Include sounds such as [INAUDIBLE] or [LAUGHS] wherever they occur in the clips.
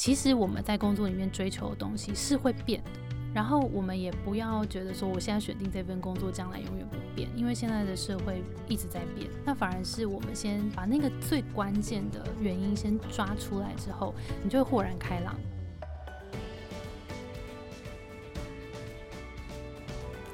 其实我们在工作里面追求的东西是会变的。然后我们也不要觉得说我现在选定这份工作，将来永远不变，因为现在的社会一直在变。那反而是我们先把那个最关键的原因先抓出来之后，你就会豁然开朗。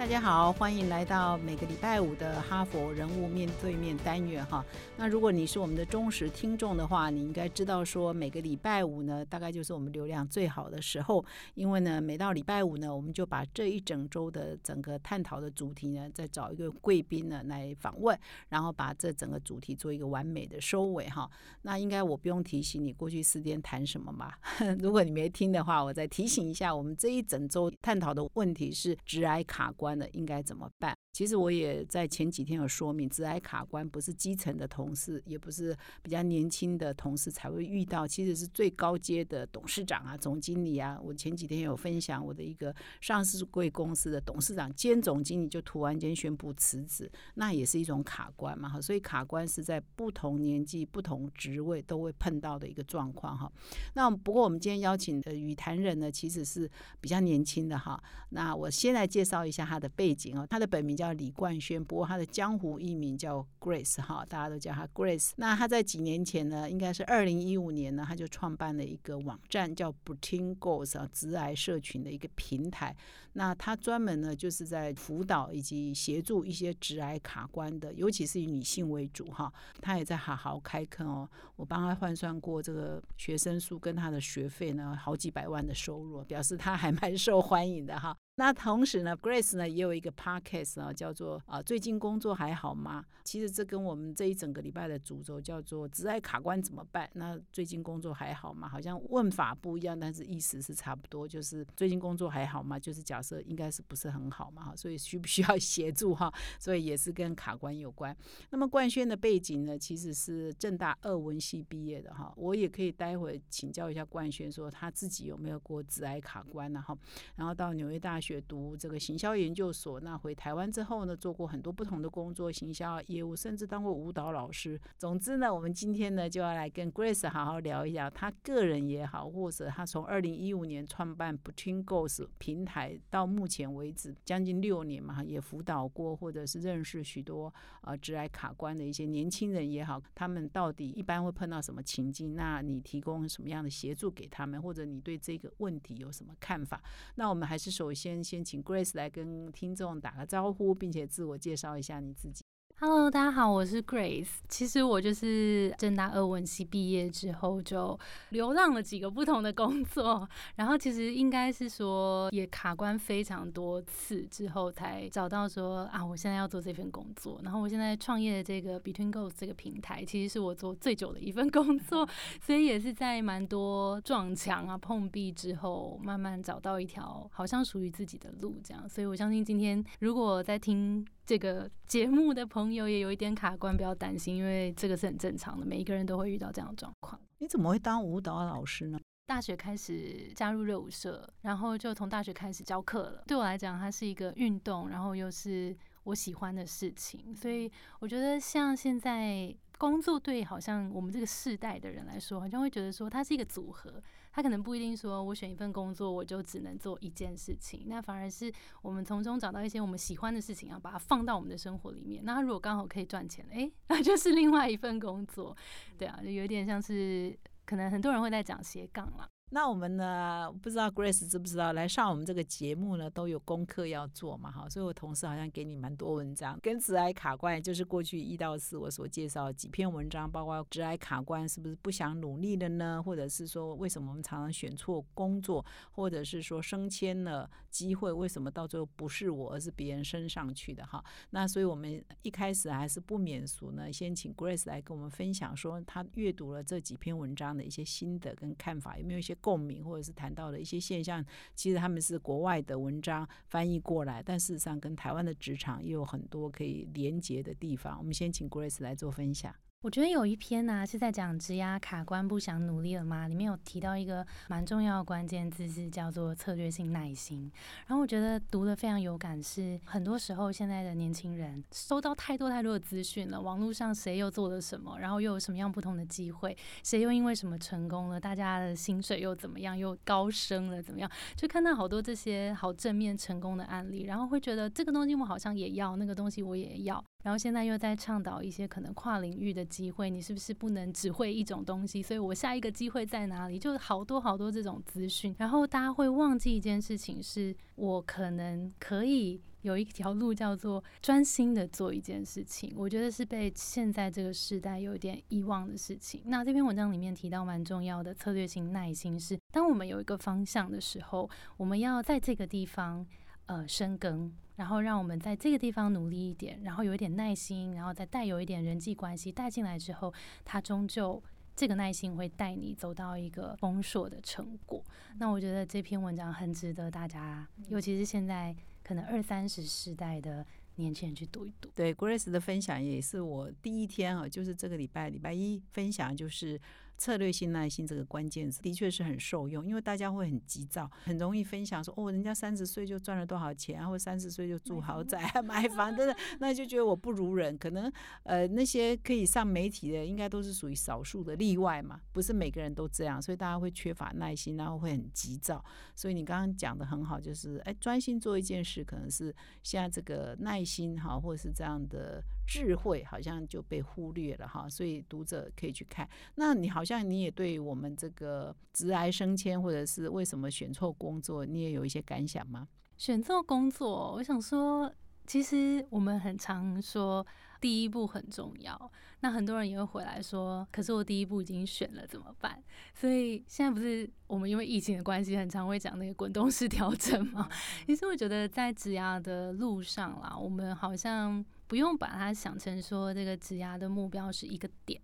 大家好，欢迎来到每个礼拜五的哈佛人物面对面单元哈。那如果你是我们的忠实听众的话，你应该知道说每个礼拜五呢，大概就是我们流量最好的时候，因为呢，每到礼拜五呢，我们就把这一整周的整个探讨的主题呢，再找一个贵宾呢来访问，然后把这整个主题做一个完美的收尾哈。那应该我不用提醒你过去四天谈什么吧？[LAUGHS] 如果你没听的话，我再提醒一下，我们这一整周探讨的问题是直癌卡关。那应该怎么办？其实我也在前几天有说明，直癌卡关不是基层的同事，也不是比较年轻的同事才会遇到，其实是最高阶的董事长啊、总经理啊。我前几天有分享我的一个上市贵公司的董事长兼总经理就突然间宣布辞职，那也是一种卡关嘛哈。所以卡关是在不同年纪、不同职位都会碰到的一个状况哈。那不过我们今天邀请的语谈人呢，其实是比较年轻的哈。那我先来介绍一下他的背景哦，他的本名叫。叫李冠轩，不过他的江湖艺名叫 Grace 哈，大家都叫他 Grace。那他在几年前呢，应该是二零一五年呢，他就创办了一个网站叫 Booting Goals 啊，直癌社群的一个平台。那他专门呢，就是在辅导以及协助一些直癌卡关的，尤其是以女性为主哈。他也在好好开坑哦，我帮他换算过这个学生数跟他的学费呢，好几百万的收入，表示他还蛮受欢迎的哈。那同时呢，Grace 呢也有一个 podcast 啊，叫做啊最近工作还好吗？其实这跟我们这一整个礼拜的主轴叫做直爱卡关怎么办？那最近工作还好吗？好像问法不一样，但是意思是差不多，就是最近工作还好吗？就是假设应该是不是很好嘛？哈，所以需不需要 [LAUGHS] 协助哈？所以也是跟卡关有关。那么冠轩的背景呢，其实是正大二文系毕业的哈，我也可以待会请教一下冠轩，说他自己有没有过直爱卡关然后，然后到纽约大学。学读这个行销研究所，那回台湾之后呢，做过很多不同的工作，行销业务，甚至当过舞蹈老师。总之呢，我们今天呢就要来跟 Grace 好好聊一下，他个人也好，或者他从二零一五年创办 Between Goals 平台到目前为止将近六年嘛，也辅导过或者是认识许多呃直癌卡关的一些年轻人也好，他们到底一般会碰到什么情境？那你提供什么样的协助给他们，或者你对这个问题有什么看法？那我们还是首先。先请 Grace 来跟听众打个招呼，并且自我介绍一下你自己。Hello，大家好，我是 Grace。其实我就是正大二文系毕业之后就流浪了几个不同的工作，然后其实应该是说也卡关非常多次之后才找到说啊，我现在要做这份工作。然后我现在创业的这个 Between Goals 这个平台，其实是我做最久的一份工作，[LAUGHS] 所以也是在蛮多撞墙啊、碰壁之后，慢慢找到一条好像属于自己的路。这样，所以我相信今天如果在听。这个节目的朋友也有一点卡关，不要担心，因为这个是很正常的，每一个人都会遇到这样的状况。你怎么会当舞蹈老师呢？大学开始加入热舞社，然后就从大学开始教课了。对我来讲，它是一个运动，然后又是我喜欢的事情，所以我觉得像现在。工作对好像我们这个世代的人来说，好像会觉得说它是一个组合，他可能不一定说我选一份工作我就只能做一件事情，那反而是我们从中找到一些我们喜欢的事情，要把它放到我们的生活里面。那如果刚好可以赚钱，哎，那就是另外一份工作，对啊，就有点像是可能很多人会在讲斜杠啦。那我们呢？不知道 Grace 知不知道来上我们这个节目呢，都有功课要做嘛？哈，所以我同事好像给你蛮多文章，跟直癌卡关，就是过去一到四我所介绍几篇文章，包括直癌卡关是不是不想努力了呢？或者是说为什么我们常常选错工作，或者是说升迁了机会为什么到最后不是我而是别人升上去的？哈，那所以我们一开始还是不免俗呢，先请 Grace 来跟我们分享说他阅读了这几篇文章的一些心得跟看法，有没有一些？共鸣，或者是谈到的一些现象，其实他们是国外的文章翻译过来，但事实上跟台湾的职场也有很多可以连接的地方。我们先请 Grace 来做分享。我觉得有一篇呢是在讲职涯卡关不想努力了吗？里面有提到一个蛮重要的关键字是叫做策略性耐心。然后我觉得读的非常有感，是很多时候现在的年轻人收到太多太多的资讯了，网络上谁又做了什么，然后又有什么样不同的机会，谁又因为什么成功了，大家的薪水又怎么样，又高升了怎么样？就看到好多这些好正面成功的案例，然后会觉得这个东西我好像也要，那个东西我也要。然后现在又在倡导一些可能跨领域的机会，你是不是不能只会一种东西？所以我下一个机会在哪里？就好多好多这种资讯，然后大家会忘记一件事情，是我可能可以有一条路叫做专心的做一件事情。我觉得是被现在这个时代有一点遗忘的事情。那这篇文章里面提到蛮重要的策略性耐心，是当我们有一个方向的时候，我们要在这个地方呃深耕。然后让我们在这个地方努力一点，然后有一点耐心，然后再带有一点人际关系带进来之后，它终究这个耐心会带你走到一个丰硕的成果。那我觉得这篇文章很值得大家，尤其是现在可能二三十世代的年轻人去读一读。对，Grace 的分享也是我第一天啊，就是这个礼拜礼拜一分享，就是。策略性耐心这个关键词的确是很受用，因为大家会很急躁，很容易分享说哦，人家三十岁就赚了多少钱，或三十岁就住豪宅、买房等等，[LAUGHS] 那就觉得我不如人。可能呃那些可以上媒体的，应该都是属于少数的例外嘛，不是每个人都这样，所以大家会缺乏耐心，然后会很急躁。所以你刚刚讲的很好，就是哎专心做一件事，可能是现在这个耐心哈，或者是这样的智慧，好像就被忽略了哈。所以读者可以去看，那你好。像你也对我们这个职癌升迁，或者是为什么选错工作，你也有一些感想吗？选错工作，我想说，其实我们很常说第一步很重要，那很多人也会回来说，可是我第一步已经选了，怎么办？所以现在不是我们因为疫情的关系，很常会讲那个滚动式调整嘛？其实我觉得在职涯的路上啦，我们好像不用把它想成说这个职涯的目标是一个点。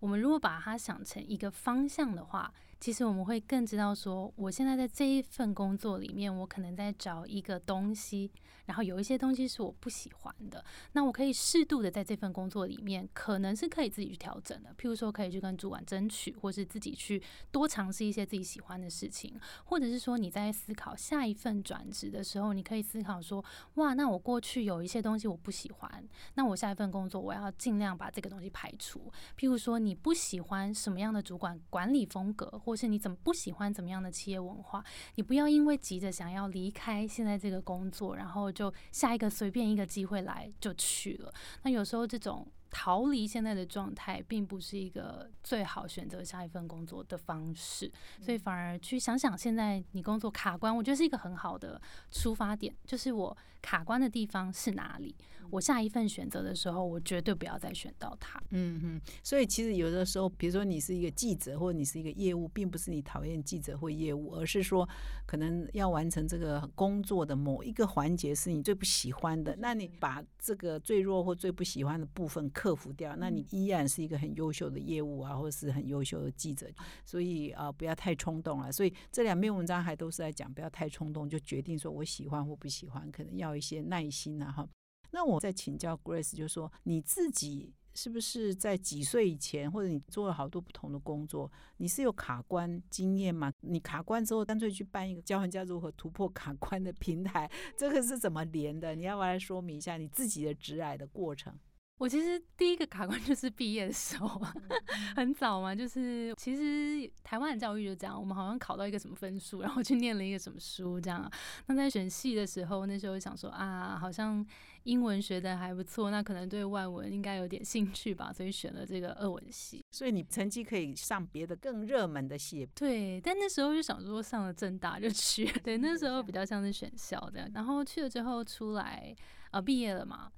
我们如果把它想成一个方向的话，其实我们会更知道说，我现在在这一份工作里面，我可能在找一个东西。然后有一些东西是我不喜欢的，那我可以适度的在这份工作里面，可能是可以自己去调整的。譬如说，可以去跟主管争取，或是自己去多尝试一些自己喜欢的事情，或者是说你在思考下一份转职的时候，你可以思考说：哇，那我过去有一些东西我不喜欢，那我下一份工作我要尽量把这个东西排除。譬如说，你不喜欢什么样的主管管理风格，或是你怎么不喜欢怎么样的企业文化，你不要因为急着想要离开现在这个工作，然后就下一个随便一个机会来就去了。那有时候这种逃离现在的状态，并不是一个最好选择下一份工作的方式。所以反而去想想，现在你工作卡关，我觉得是一个很好的出发点，就是我卡关的地方是哪里。我下一份选择的时候，我绝对不要再选到它。嗯嗯，所以其实有的时候，比如说你是一个记者，或者你是一个业务，并不是你讨厌记者或业务，而是说可能要完成这个工作的某一个环节是你最不喜欢的。那你把这个最弱或最不喜欢的部分克服掉，那你依然是一个很优秀的业务啊，或者是很优秀的记者。所以啊，不要太冲动了。所以这两篇文章还都是在讲，不要太冲动就决定说我喜欢或不喜欢，可能要一些耐心啊哈。那我再请教 Grace，就说你自己是不是在几岁以前，或者你做了好多不同的工作，你是有卡关经验吗？你卡关之后，干脆去办一个教人家如何突破卡关的平台，这个是怎么连的？你要不要来说明一下你自己的直癌的过程？我其实第一个卡关 [LAUGHS] 就是毕业的时候，[LAUGHS] 很早嘛，就是其实台湾的教育就这样，我们好像考到一个什么分数，然后去念了一个什么书这样。那在选系的时候，那时候想说啊，好像英文学的还不错，那可能对外文应该有点兴趣吧，所以选了这个二文系。所以你成绩可以上别的更热门的系。对，但那时候就想说上了正大就去。[LAUGHS] 对，那时候比较像是选校这样，然后去了之后出来啊，毕业了嘛。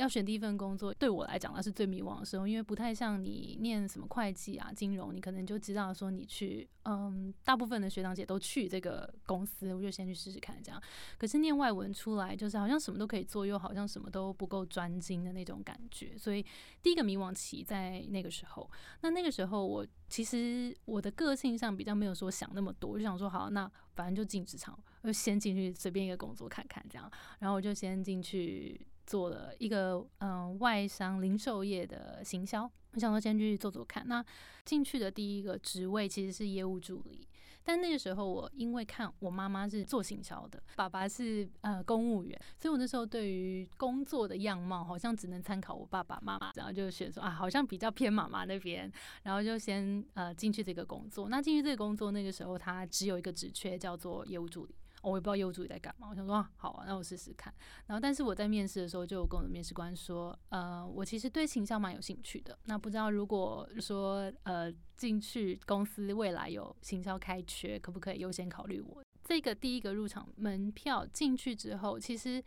要选第一份工作，对我来讲那是最迷惘的时候，因为不太像你念什么会计啊、金融，你可能就知道说你去，嗯，大部分的学长姐都去这个公司，我就先去试试看这样。可是念外文出来，就是好像什么都可以做，又好像什么都不够专精的那种感觉，所以第一个迷惘期在那个时候。那那个时候我其实我的个性上比较没有说想那么多，我就想说好，那反正就进职场，就先进去随便一个工作看看这样，然后我就先进去。做了一个嗯外商零售业的行销，我想说先去做做看。那进去的第一个职位其实是业务助理。但那个时候，我因为看我妈妈是做行销的，爸爸是呃公务员，所以我那时候对于工作的样貌好像只能参考我爸爸妈妈，然后就选说啊，好像比较偏妈妈那边，然后就先呃进去这个工作。那进去这个工作，那个时候他只有一个职缺叫做业务助理。我也不知道业务助理在干嘛，我想说啊好啊，那我试试看。然后，但是我在面试的时候就有跟我的面试官说，呃，我其实对行销蛮有兴趣的。那不知道如果说呃进去公司未来有行销开缺，可不可以优先考虑我？这个第一个入场门票进去之后，其实。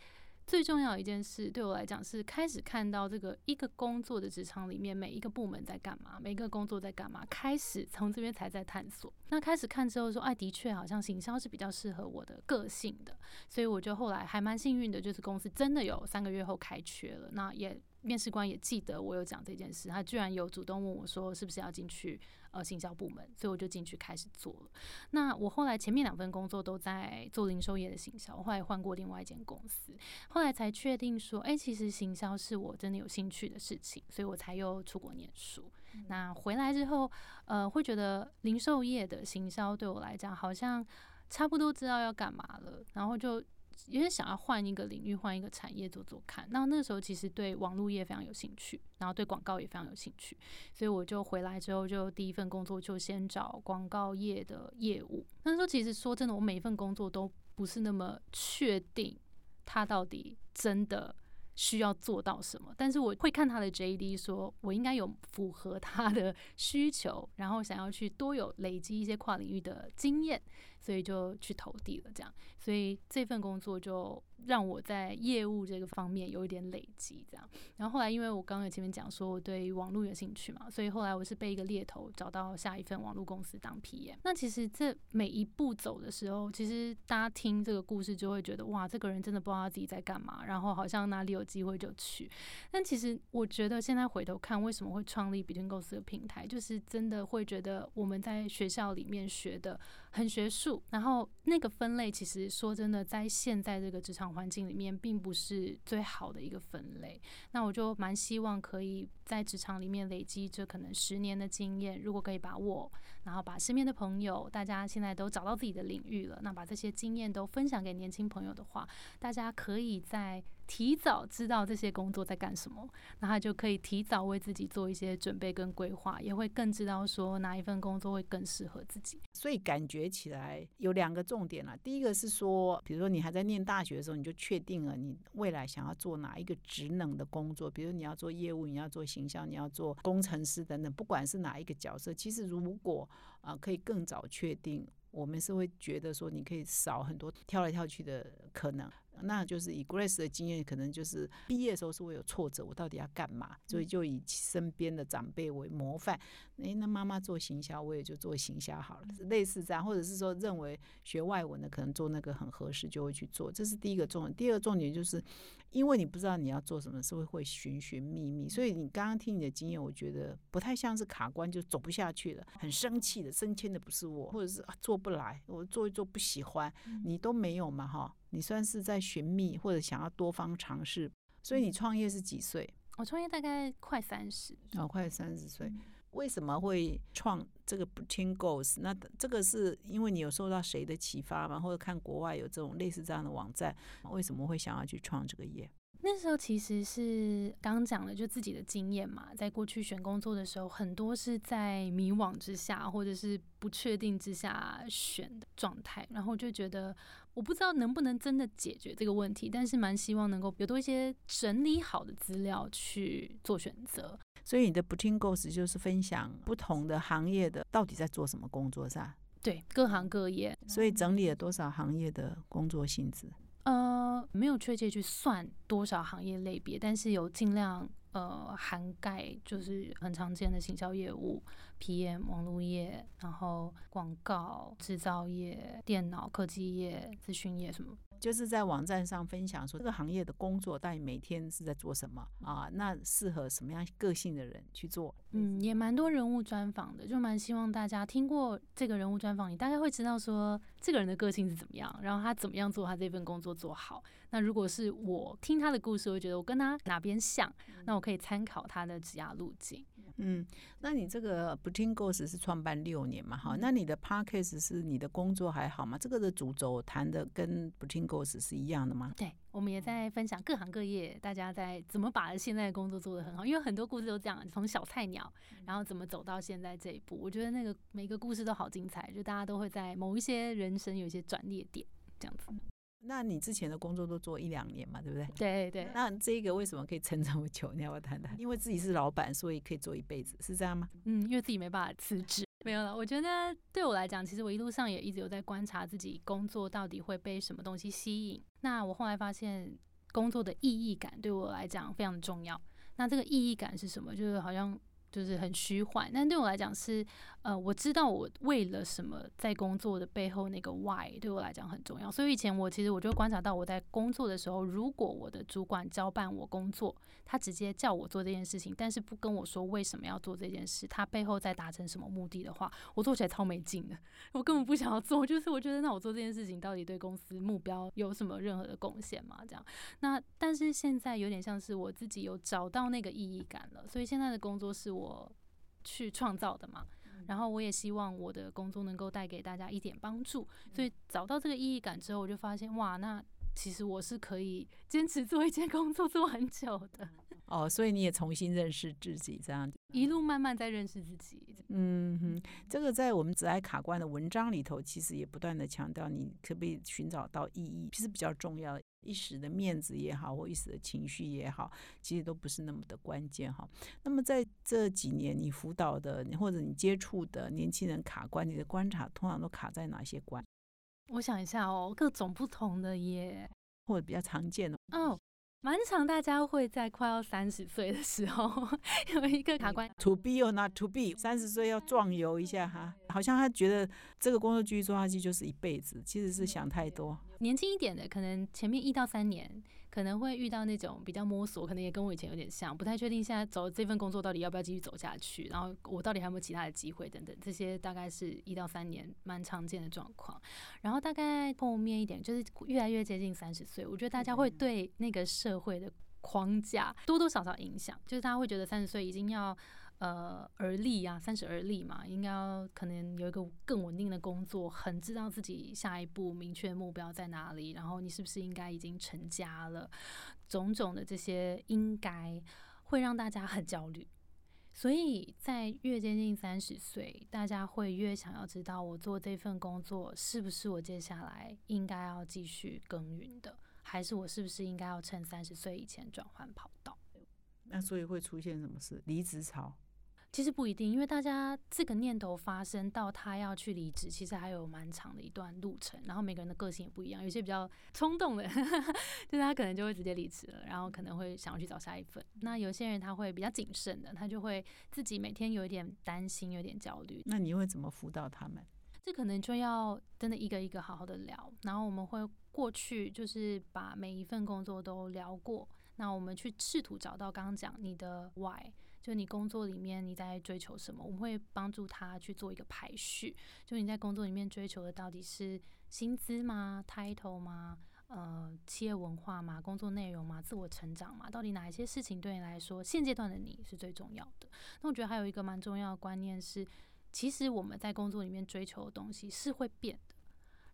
最重要一件事对我来讲是开始看到这个一个工作的职场里面每一个部门在干嘛，每一个工作在干嘛，开始从这边才在探索。那开始看之后说，哎，的确好像行销是比较适合我的个性的，所以我就后来还蛮幸运的，就是公司真的有三个月后开缺了，那也。面试官也记得我有讲这件事，他居然有主动问我说是不是要进去呃行销部门，所以我就进去开始做了。那我后来前面两份工作都在做零售业的行销，我后来换过另外一间公司，后来才确定说，哎，其实行销是我真的有兴趣的事情，所以我才又出国念书。那回来之后，呃，会觉得零售业的行销对我来讲好像差不多知道要干嘛了，然后就。因为想要换一个领域，换一个产业做做看。那那时候其实对网络业非常有兴趣，然后对广告也非常有兴趣，所以我就回来之后就第一份工作就先找广告业的业务。那时候其实说真的，我每一份工作都不是那么确定，它到底真的。需要做到什么？但是我会看他的 JD，说我应该有符合他的需求，然后想要去多有累积一些跨领域的经验，所以就去投递了。这样，所以这份工作就让我在业务这个方面有一点累积。这样，然后后来因为我刚刚前面讲说我对网络有兴趣嘛，所以后来我是被一个猎头找到下一份网络公司当 PM。那其实这每一步走的时候，其实大家听这个故事就会觉得哇，这个人真的不知道他自己在干嘛，然后好像哪里有。机会就去，但其实我觉得现在回头看，为什么会创立 Between 公司的平台，就是真的会觉得我们在学校里面学的很学术，然后那个分类其实说真的，在现在这个职场环境里面，并不是最好的一个分类。那我就蛮希望可以在职场里面累积这可能十年的经验，如果可以把握，然后把身边的朋友，大家现在都找到自己的领域了，那把这些经验都分享给年轻朋友的话，大家可以在。提早知道这些工作在干什么，那他就可以提早为自己做一些准备跟规划，也会更知道说哪一份工作会更适合自己。所以感觉起来有两个重点了，第一个是说，比如说你还在念大学的时候，你就确定了你未来想要做哪一个职能的工作，比如你要做业务，你要做形象，你要做工程师等等，不管是哪一个角色，其实如果啊可以更早确定，我们是会觉得说你可以少很多跳来跳去的可能。那就是以 Grace 的经验，可能就是毕业的时候是会有挫折，我到底要干嘛？所以就以身边的长辈为模范。诶，那妈妈做行销，我也就做行销好了，类似这样，或者是说认为学外文的可能做那个很合适，就会去做。这是第一个重点。第二个重点就是，因为你不知道你要做什么，是会会寻寻觅觅。所以你刚刚听你的经验，我觉得不太像是卡关就走不下去了，很生气的，升迁的不是我，或者是做不来，我做一做不喜欢，你都没有嘛哈。你算是在寻觅或者想要多方尝试，所以你创业是几岁？我创业大概快三十，哦，快三十岁。为什么会创这个 Between Goals？那这个是因为你有受到谁的启发吗？或者看国外有这种类似这样的网站，为什么会想要去创这个业？那时候其实是刚刚讲的，就自己的经验嘛，在过去选工作的时候，很多是在迷惘之下，或者是不确定之下选的状态，然后就觉得我不知道能不能真的解决这个问题，但是蛮希望能够有多一些整理好的资料去做选择。所以你的 Between Goals 就是分享不同的行业的到底在做什么工作，是吧？对，各行各业。所以整理了多少行业的工作性质？呃，没有确切去算多少行业类别，但是有尽量呃涵盖，就是很常见的行销业务、PM、网络业，然后广告、制造业、电脑科技业、资讯业什么。就是在网站上分享说这个行业的工作到底每天是在做什么啊？那适合什么样个性的人去做？嗯，也蛮多人物专访的，就蛮希望大家听过这个人物专访，你大概会知道说这个人的个性是怎么样，然后他怎么样做他这份工作做好。那如果是我听他的故事，我觉得我跟他哪边像，那我可以参考他的职涯路径。嗯，那你这个 b o u t i n g Ghost 是创办六年嘛？哈，那你的 Parkes 是你的工作还好吗？这个的主轴谈的跟 b o u t i n g Ghost 是一样的吗？对，我们也在分享各行各业，大家在怎么把现在的工作做得很好，因为很多故事都这样，从小菜鸟，然后怎么走到现在这一步。我觉得那个每个故事都好精彩，就大家都会在某一些人生有一些转捩点这样子。[LAUGHS] 那你之前的工作都做一两年嘛，对不对？对对。那这个为什么可以撑这么久？你要不要谈谈？因为自己是老板，所以可以做一辈子，是这样吗？嗯，因为自己没办法辞职。没有了。我觉得对我来讲，其实我一路上也一直有在观察自己工作到底会被什么东西吸引。那我后来发现，工作的意义感对我来讲非常重要。那这个意义感是什么？就是好像。就是很虚幻，但对我来讲是，呃，我知道我为了什么在工作的背后那个 why 对我来讲很重要。所以以前我其实我就观察到，我在工作的时候，如果我的主管交办我工作，他直接叫我做这件事情，但是不跟我说为什么要做这件事，他背后在达成什么目的的话，我做起来超没劲的，[LAUGHS] 我根本不想要做。[LAUGHS] 就是我觉得，那我做这件事情到底对公司目标有什么任何的贡献吗？这样，那但是现在有点像是我自己有找到那个意义感了，所以现在的工作是我。我去创造的嘛，然后我也希望我的工作能够带给大家一点帮助，所以找到这个意义感之后，我就发现哇，那其实我是可以坚持做一件工作做很久的。[LAUGHS] 哦，所以你也重新认识自己，这样一路慢慢在认识自己。嗯哼，这个在我们只爱卡关的文章里头，其实也不断的强调，你可不可以寻找到意义，其实比较重要。一时的面子也好，或一时的情绪也好，其实都不是那么的关键哈。那么在这几年，你辅导的或者你接触的年轻人卡关，你的观察通常都卡在哪些关？我想一下哦，各种不同的耶，或者比较常见的哦。蛮常大家会在快要三十岁的时候 [LAUGHS] 有一个卡关，to be or not to be，三十岁要壮游一下哈，好像他觉得这个工作继续做下去就是一辈子，其实是想太多。年轻一点的，可能前面一到三年。可能会遇到那种比较摸索，可能也跟我以前有点像，不太确定现在走这份工作到底要不要继续走下去，然后我到底还有没有其他的机会等等，这些大概是一到三年蛮常见的状况。然后大概后面一点，就是越来越接近三十岁，我觉得大家会对那个社会的框架多多少少影响，就是大家会觉得三十岁已经要。呃，而立啊，三十而立嘛，应该可能有一个更稳定的工作，很知道自己下一步明确目标在哪里，然后你是不是应该已经成家了，种种的这些应该会让大家很焦虑，[LAUGHS] 所以在越接近三十岁，大家会越想要知道我做这份工作是不是我接下来应该要继续耕耘的，还是我是不是应该要趁三十岁以前转换跑道？那所以会出现什么事？离职潮？其实不一定，因为大家这个念头发生到他要去离职，其实还有蛮长的一段路程。然后每个人的个性也不一样，有些比较冲动的，就是他可能就会直接离职了，然后可能会想要去找下一份。那有些人他会比较谨慎的，他就会自己每天有一点担心，有点焦虑。那你会怎么辅导他们？这可能就要真的一个一个好好的聊，然后我们会过去就是把每一份工作都聊过，那我们去试图找到刚刚讲你的 why。就你工作里面你在追求什么，我们会帮助他去做一个排序。就你在工作里面追求的到底是薪资吗？title 吗？呃，企业文化吗？工作内容吗？自我成长吗？到底哪一些事情对你来说现阶段的你是最重要的？那我觉得还有一个蛮重要的观念是，其实我们在工作里面追求的东西是会变的。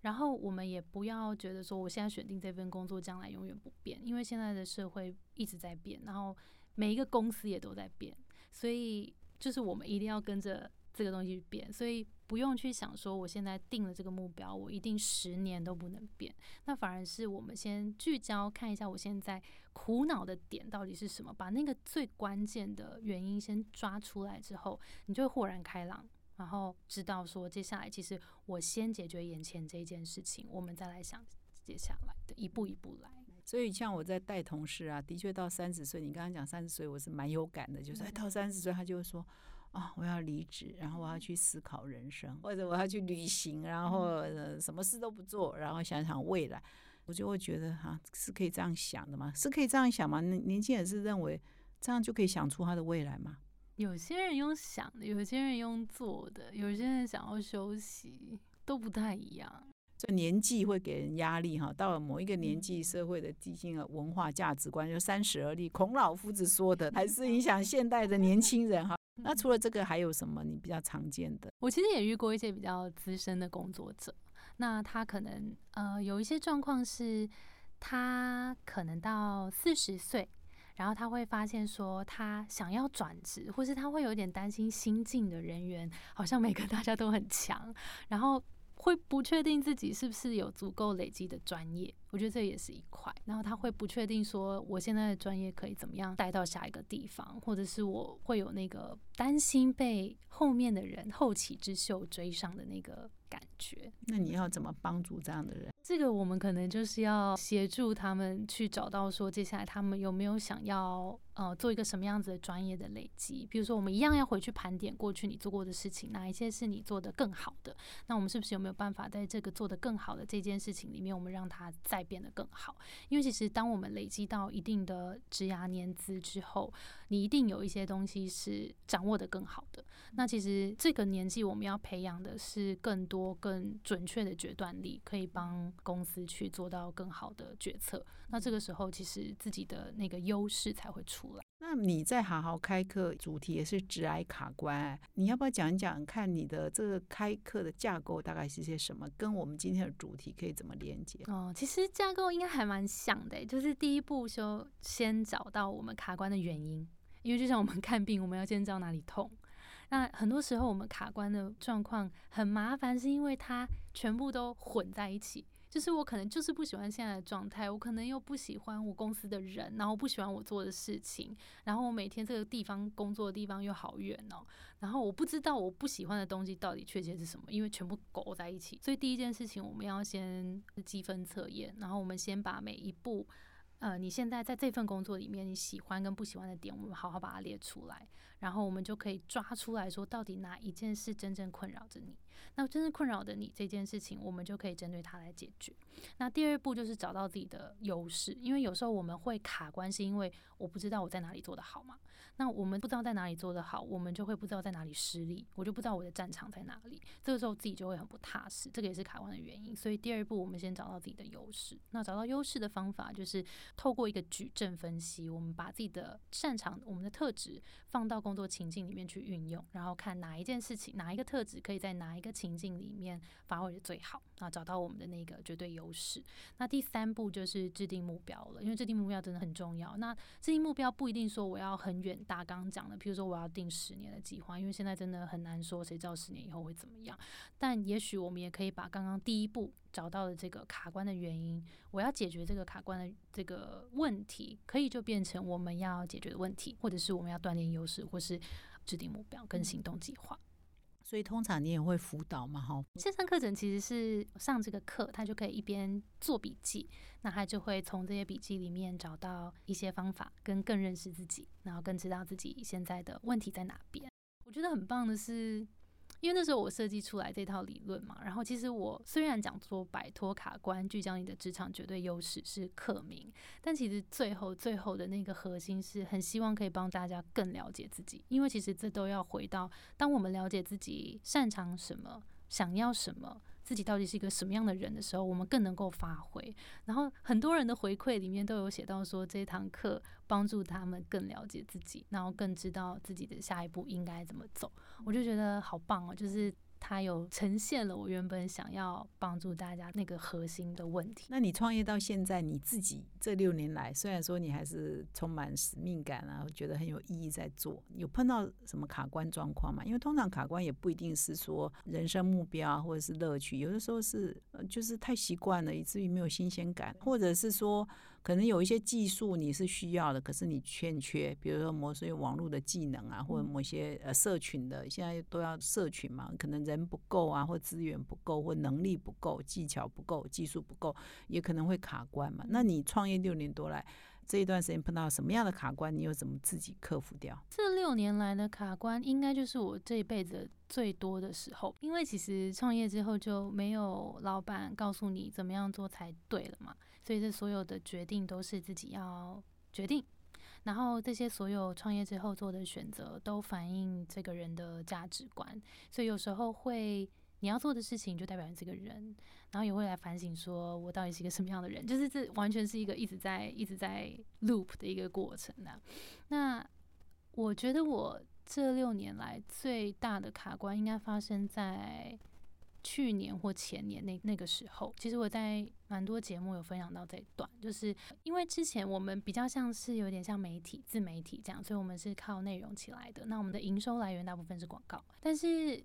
然后我们也不要觉得说我现在选定这份工作将来永远不变，因为现在的社会一直在变，然后。每一个公司也都在变，所以就是我们一定要跟着这个东西去变，所以不用去想说我现在定了这个目标，我一定十年都不能变。那反而是我们先聚焦看一下我现在苦恼的点到底是什么，把那个最关键的原因先抓出来之后，你就会豁然开朗，然后知道说接下来其实我先解决眼前这件事情，我们再来想接下来的一步一步来。所以，像我在带同事啊，的确到三十岁，你刚刚讲三十岁，我是蛮有感的，就是哎，到三十岁，他就会说啊，我要离职，然后我要去思考人生，或者我要去旅行，然后什么事都不做，然后想想未来。我就会觉得哈，是可以这样想的吗？是可以这样想吗？年年轻人是认为这样就可以想出他的未来吗？有些人用想的，有些人用做的，有些人想要休息，都不太一样。这年纪会给人压力哈，到了某一个年纪，社会的基金的文化价值观就三十而立，孔老夫子说的，还是影响现代的年轻人哈。[LAUGHS] 那除了这个，还有什么你比较常见的？我其实也遇过一些比较资深的工作者，那他可能呃有一些状况是，他可能到四十岁，然后他会发现说他想要转职，或是他会有点担心新进的人员好像每个大家都很强，然后。会不确定自己是不是有足够累积的专业，我觉得这也是一块。然后他会不确定说，我现在的专业可以怎么样带到下一个地方，或者是我会有那个担心被后面的人后起之秀追上的那个感觉。那你要怎么帮助这样的人？这个我们可能就是要协助他们去找到说，接下来他们有没有想要。呃，做一个什么样子的专业的累积？比如说，我们一样要回去盘点过去你做过的事情，哪一些是你做的更好的？那我们是不是有没有办法在这个做的更好的这件事情里面，我们让它再变得更好？因为其实当我们累积到一定的职涯年资之后，你一定有一些东西是掌握的更好的。那其实这个年纪我们要培养的是更多、更准确的决断力，可以帮公司去做到更好的决策。那这个时候，其实自己的那个优势才会出来。那你在好好开课，主题也是直癌卡关，你要不要讲一讲，看你的这个开课的架构大概是些什么，跟我们今天的主题可以怎么连接？哦，其实架构应该还蛮像的，就是第一步就先找到我们卡关的原因，因为就像我们看病，我们要先知道哪里痛。那很多时候我们卡关的状况很麻烦，是因为它全部都混在一起。就是我可能就是不喜欢现在的状态，我可能又不喜欢我公司的人，然后不喜欢我做的事情，然后我每天这个地方工作的地方又好远哦，然后我不知道我不喜欢的东西到底确切是什么，因为全部勾在一起。所以第一件事情我们要先积分测验，然后我们先把每一步，呃，你现在在这份工作里面你喜欢跟不喜欢的点，我们好好把它列出来，然后我们就可以抓出来说到底哪一件事真正困扰着你。那真正困扰的你这件事情，我们就可以针对它来解决。那第二步就是找到自己的优势，因为有时候我们会卡关，是因为我不知道我在哪里做得好嘛。那我们不知道在哪里做得好，我们就会不知道在哪里失利，我就不知道我的战场在哪里。这个时候自己就会很不踏实，这个也是卡关的原因。所以第二步，我们先找到自己的优势。那找到优势的方法就是透过一个矩阵分析，我们把自己的擅长、我们的特质放到工作情境里面去运用，然后看哪一件事情、哪一个特质可以在哪一个情境里面发挥的最好。啊，找到我们的那个绝对优势。那第三步就是制定目标了，因为制定目标真的很重要。那制定目标不一定说我要很远。大刚讲的，譬如说我要定十年的计划，因为现在真的很难说，谁知道十年以后会怎么样？但也许我们也可以把刚刚第一步找到的这个卡关的原因，我要解决这个卡关的这个问题，可以就变成我们要解决的问题，或者是我们要锻炼优势，或是制定目标跟行动计划。所以通常你也会辅导嘛？哈，线上课程其实是上这个课，他就可以一边做笔记，那他就会从这些笔记里面找到一些方法，跟更认识自己，然后更知道自己现在的问题在哪边。我觉得很棒的是。因为那时候我设计出来这套理论嘛，然后其实我虽然讲说摆脱卡关，聚焦你的职场绝对优势是课名，但其实最后最后的那个核心是很希望可以帮大家更了解自己，因为其实这都要回到当我们了解自己擅长什么，想要什么。自己到底是一个什么样的人的时候，我们更能够发挥。然后很多人的回馈里面都有写到说，这堂课帮助他们更了解自己，然后更知道自己的下一步应该怎么走。我就觉得好棒哦，就是。它有呈现了我原本想要帮助大家那个核心的问题。那你创业到现在，你自己这六年来，虽然说你还是充满使命感啊，觉得很有意义在做，有碰到什么卡关状况吗？因为通常卡关也不一定是说人生目标或者是乐趣，有的时候是就是太习惯了，以至于没有新鲜感，或者是说。可能有一些技术你是需要的，可是你欠缺，比如说某些网络的技能啊，或者某些呃社群的，现在都要社群嘛，可能人不够啊，或资源不够，或能力不够，技巧不够，技术不够，也可能会卡关嘛。那你创业六年多来，这一段时间碰到什么样的卡关，你又怎么自己克服掉？这六年来的卡关，应该就是我这一辈子最多的时候。因为其实创业之后就没有老板告诉你怎么样做才对了嘛，所以这所有的决定都是自己要决定。然后这些所有创业之后做的选择，都反映这个人的价值观。所以有时候会。你要做的事情就代表你这个人，然后也会来反省，说我到底是一个什么样的人？就是这完全是一个一直在一直在 loop 的一个过程呢。那我觉得我这六年来最大的卡关，应该发生在去年或前年那那个时候。其实我在蛮多节目有分享到这一段，就是因为之前我们比较像是有点像媒体、自媒体这样，所以我们是靠内容起来的。那我们的营收来源大部分是广告，但是。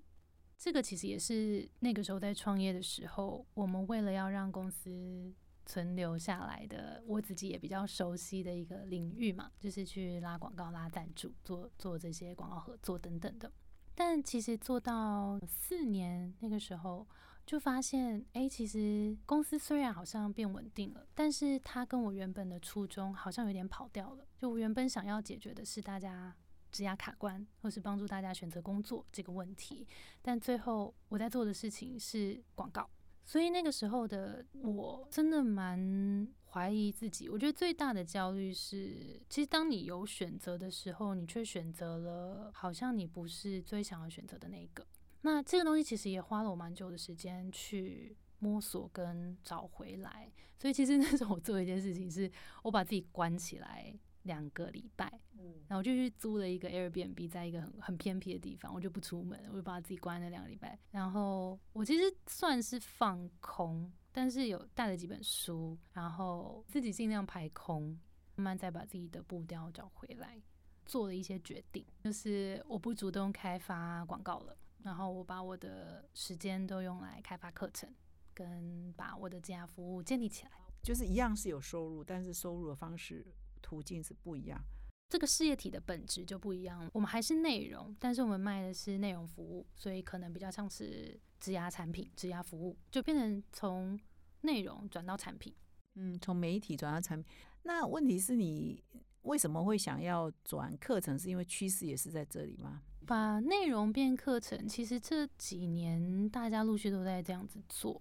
这个其实也是那个时候在创业的时候，我们为了要让公司存留下来的，我自己也比较熟悉的一个领域嘛，就是去拉广告、拉赞助、做做这些广告合作等等的。但其实做到四年那个时候，就发现，哎，其实公司虽然好像变稳定了，但是它跟我原本的初衷好像有点跑掉了。就我原本想要解决的是大家。职涯卡关，或是帮助大家选择工作这个问题，但最后我在做的事情是广告，所以那个时候的我真的蛮怀疑自己。我觉得最大的焦虑是，其实当你有选择的时候，你却选择了好像你不是最想要选择的那个。那这个东西其实也花了我蛮久的时间去摸索跟找回来。所以其实 [LAUGHS] 那时候我做一件事情，是我把自己关起来。两个礼拜，然后我就去租了一个 Airbnb，在一个很很偏僻的地方，我就不出门，我就把自己关了两个礼拜。然后我其实算是放空，但是有带了几本书，然后自己尽量排空，慢慢再把自己的步调找回来，做了一些决定，就是我不主动开发广告了，然后我把我的时间都用来开发课程，跟把我的这样服务建立起来，就是一样是有收入，但是收入的方式。途径是不一样，这个事业体的本质就不一样了。我们还是内容，但是我们卖的是内容服务，所以可能比较像是质押产品、质押服务，就变成从内容转到产品。嗯，从媒体转到产品。那问题是你为什么会想要转课程？是因为趋势也是在这里吗？把内容变课程，其实这几年大家陆续都在这样子做。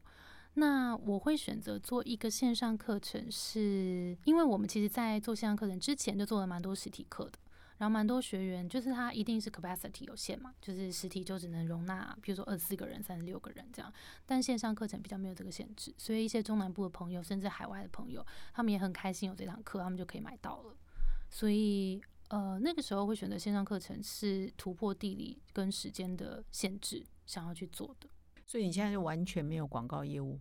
那我会选择做一个线上课程，是因为我们其实，在做线上课程之前就做了蛮多实体课的，然后蛮多学员就是他一定是 capacity 有限嘛，就是实体就只能容纳，比如说二十四个人、三十六个人这样，但线上课程比较没有这个限制，所以一些中南部的朋友，甚至海外的朋友，他们也很开心有这堂课，他们就可以买到了。所以，呃，那个时候会选择线上课程，是突破地理跟时间的限制，想要去做的。所以你现在就完全没有广告业务？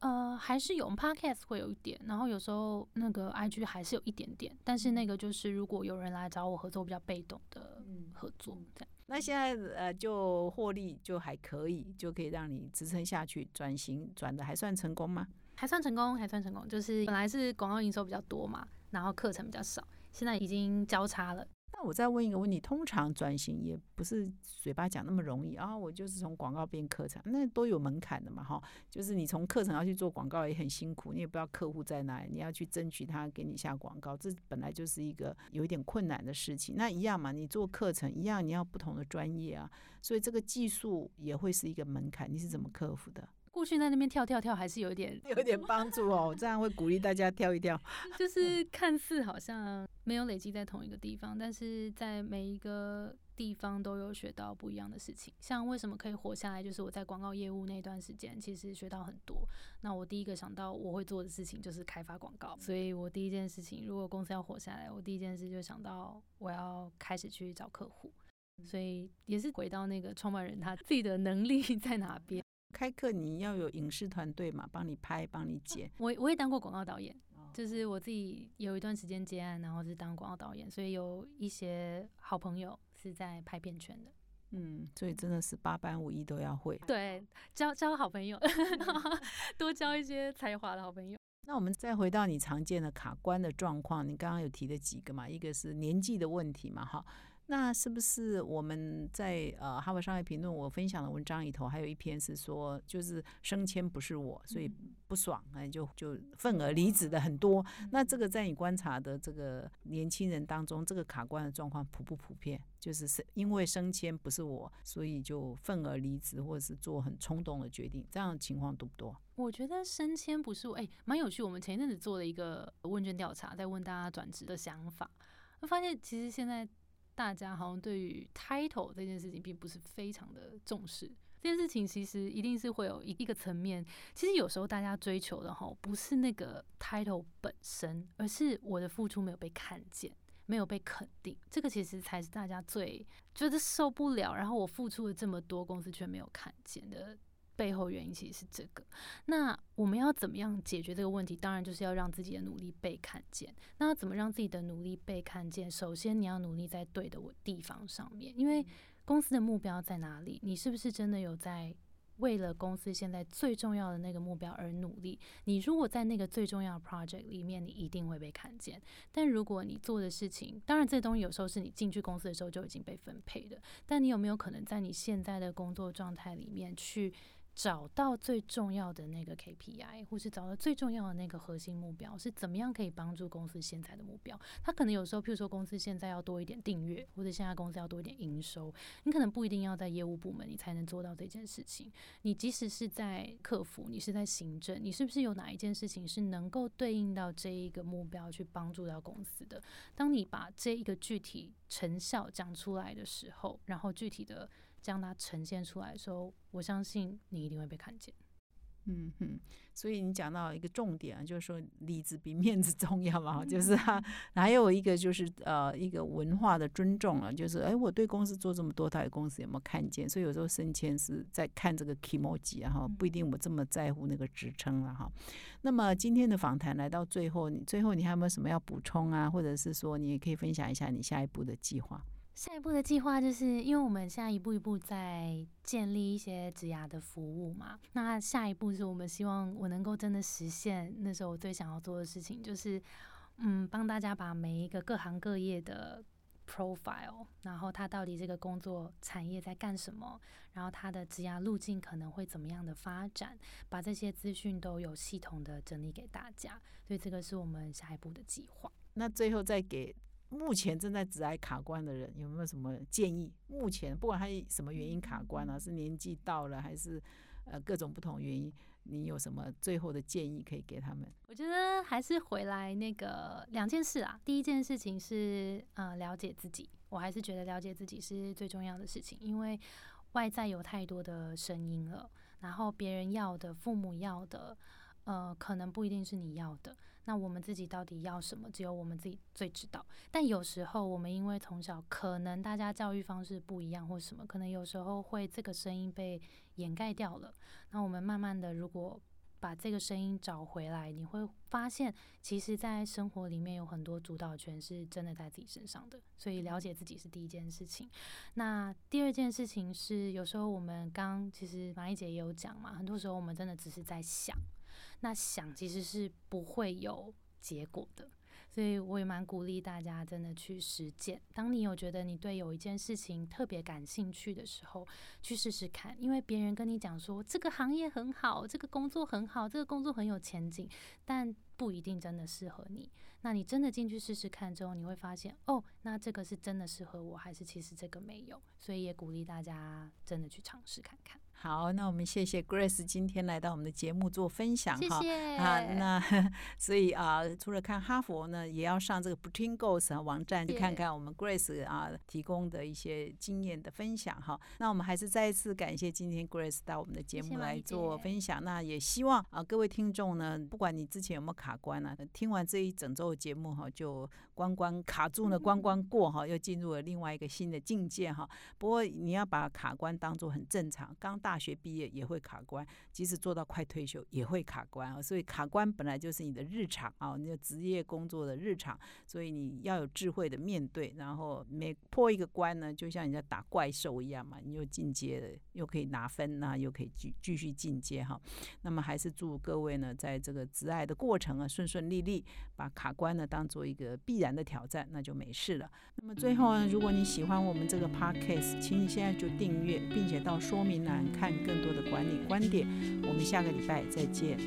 呃，还是有，Podcast 会有一点，然后有时候那个 IG 还是有一点点，但是那个就是如果有人来找我合作，比较被动的合作这样。那现在呃，就获利就还可以，就可以让你支撑下去，转型转的还算成功吗？还算成功，还算成功，就是本来是广告营收比较多嘛，然后课程比较少，现在已经交叉了。那我再问一个问题：通常转型也不是嘴巴讲那么容易啊。我就是从广告变课程，那都有门槛的嘛，哈。就是你从课程要去做广告也很辛苦，你也不知道客户在哪里，你要去争取他给你下广告，这本来就是一个有一点困难的事情。那一样嘛，你做课程一样，你要不同的专业啊，所以这个技术也会是一个门槛。你是怎么克服的？过去在那边跳跳跳，还是有点 [LAUGHS] 有点帮助哦。这样会鼓励大家跳一跳。[LAUGHS] 就是看似好像没有累积在同一个地方，但是在每一个地方都有学到不一样的事情。像为什么可以活下来，就是我在广告业务那段时间，其实学到很多。那我第一个想到我会做的事情就是开发广告，所以我第一件事情，如果公司要活下来，我第一件事就想到我要开始去找客户。所以也是回到那个创办人他自己的能力 [LAUGHS] 在哪边。开课你要有影视团队嘛，帮你拍，帮你剪。我我也当过广告导演，就是我自己有一段时间接案，然后是当广告导演，所以有一些好朋友是在拍片圈的。嗯，所以真的是八般武艺都要会。对，交交好朋友，[LAUGHS] 多交一些才华的好朋友。那我们再回到你常见的卡关的状况，你刚刚有提的几个嘛？一个是年纪的问题嘛，哈。那是不是我们在呃《哈佛商业评论》我分享的文章里头，还有一篇是说，就是升迁不是我，所以不爽，哎，就就愤而离职的很多。那这个在你观察的这个年轻人当中，这个卡关的状况普不普遍？就是是因为升迁不是我，所以就愤而离职，或者是做很冲动的决定，这样的情况多不多？我觉得升迁不是我，哎，蛮有趣。我们前一阵子做了一个问卷调查，在问大家转职的想法，我发现其实现在。大家好像对于 title 这件事情并不是非常的重视。这件事情其实一定是会有一一个层面。其实有时候大家追求的哈，不是那个 title 本身，而是我的付出没有被看见，没有被肯定。这个其实才是大家最觉得受不了。然后我付出了这么多，公司却没有看见的。背后原因其实是这个，那我们要怎么样解决这个问题？当然就是要让自己的努力被看见。那要怎么让自己的努力被看见？首先你要努力在对的地方上面，因为公司的目标在哪里？你是不是真的有在为了公司现在最重要的那个目标而努力？你如果在那个最重要的 project 里面，你一定会被看见。但如果你做的事情，当然这东西有时候是你进去公司的时候就已经被分配的，但你有没有可能在你现在的工作状态里面去？找到最重要的那个 KPI，或是找到最重要的那个核心目标，是怎么样可以帮助公司现在的目标？他可能有时候，譬如说公司现在要多一点订阅，或者现在公司要多一点营收，你可能不一定要在业务部门，你才能做到这件事情。你即使是在客服，你是在行政，你是不是有哪一件事情是能够对应到这一个目标去帮助到公司的？当你把这一个具体成效讲出来的时候，然后具体的。将它呈现出来的时候，我相信你一定会被看见。嗯哼，所以你讲到一个重点啊，就是说里子比面子重要嘛，[LAUGHS] 就是他还有一个就是呃一个文化的尊重啊，就是哎我对公司做这么多，到底公司有没有看见？所以有时候升迁是在看这个 key m o j i 哈，不一定我这么在乎那个职称了哈。那么今天的访谈来到最后，你最后你还有没有什么要补充啊？或者是说你也可以分享一下你下一步的计划？下一步的计划就是，因为我们现在一步一步在建立一些职涯的服务嘛。那下一步是我们希望我能够真的实现那时候我最想要做的事情，就是嗯，帮大家把每一个各行各业的 profile，然后他到底这个工作产业在干什么，然后他的职涯路径可能会怎么样的发展，把这些资讯都有系统的整理给大家。所以这个是我们下一步的计划。那最后再给。目前正在直癌卡关的人有没有什么建议？目前不管他什么原因卡关啊，是年纪到了还是呃各种不同原因，你有什么最后的建议可以给他们？我觉得还是回来那个两件事啊。第一件事情是呃了解自己，我还是觉得了解自己是最重要的事情，因为外在有太多的声音了，然后别人要的、父母要的，呃，可能不一定是你要的。那我们自己到底要什么？只有我们自己最知道。但有时候我们因为从小可能大家教育方式不一样，或什么，可能有时候会这个声音被掩盖掉了。那我们慢慢的，如果把这个声音找回来，你会发现，其实，在生活里面有很多主导权是真的在自己身上的。所以了解自己是第一件事情。那第二件事情是，有时候我们刚其实马一姐也有讲嘛，很多时候我们真的只是在想。那想其实是不会有结果的，所以我也蛮鼓励大家真的去实践。当你有觉得你对有一件事情特别感兴趣的时候，去试试看。因为别人跟你讲说这个行业很好，这个工作很好，这个工作很有前景，但不一定真的适合你。那你真的进去试试看之后，你会发现哦，那这个是真的适合我，还是其实这个没有？所以也鼓励大家真的去尝试看看。好，那我们谢谢 Grace 今天来到我们的节目做分享哈。啊，那 [LAUGHS] 所以啊，除了看哈佛呢，也要上这个 Between Goals 网站去看看我们 Grace 啊提供的一些经验的分享哈。那我们还是再一次感谢今天 Grace 到我们的节目来做分享。那也希望啊各位听众呢，不管你之前有没有卡关呢，听完这一整周的节目哈，就关关卡住了，关关过哈，又进入了另外一个新的境界哈。不过你要把卡关当做很正常，刚大。大学毕业也会卡关，即使做到快退休也会卡关啊。所以卡关本来就是你的日常啊，你的职业工作的日常，所以你要有智慧的面对，然后每破一个关呢，就像你在打怪兽一样嘛，你又进阶了，又可以拿分呐，又可以继继续进阶哈。那么还是祝各位呢，在这个职爱的过程啊，顺顺利利，把卡关呢当做一个必然的挑战，那就没事了。那么最后呢，如果你喜欢我们这个 podcast，请你现在就订阅，并且到说明栏看更多的管理观点。我们下个礼拜再见。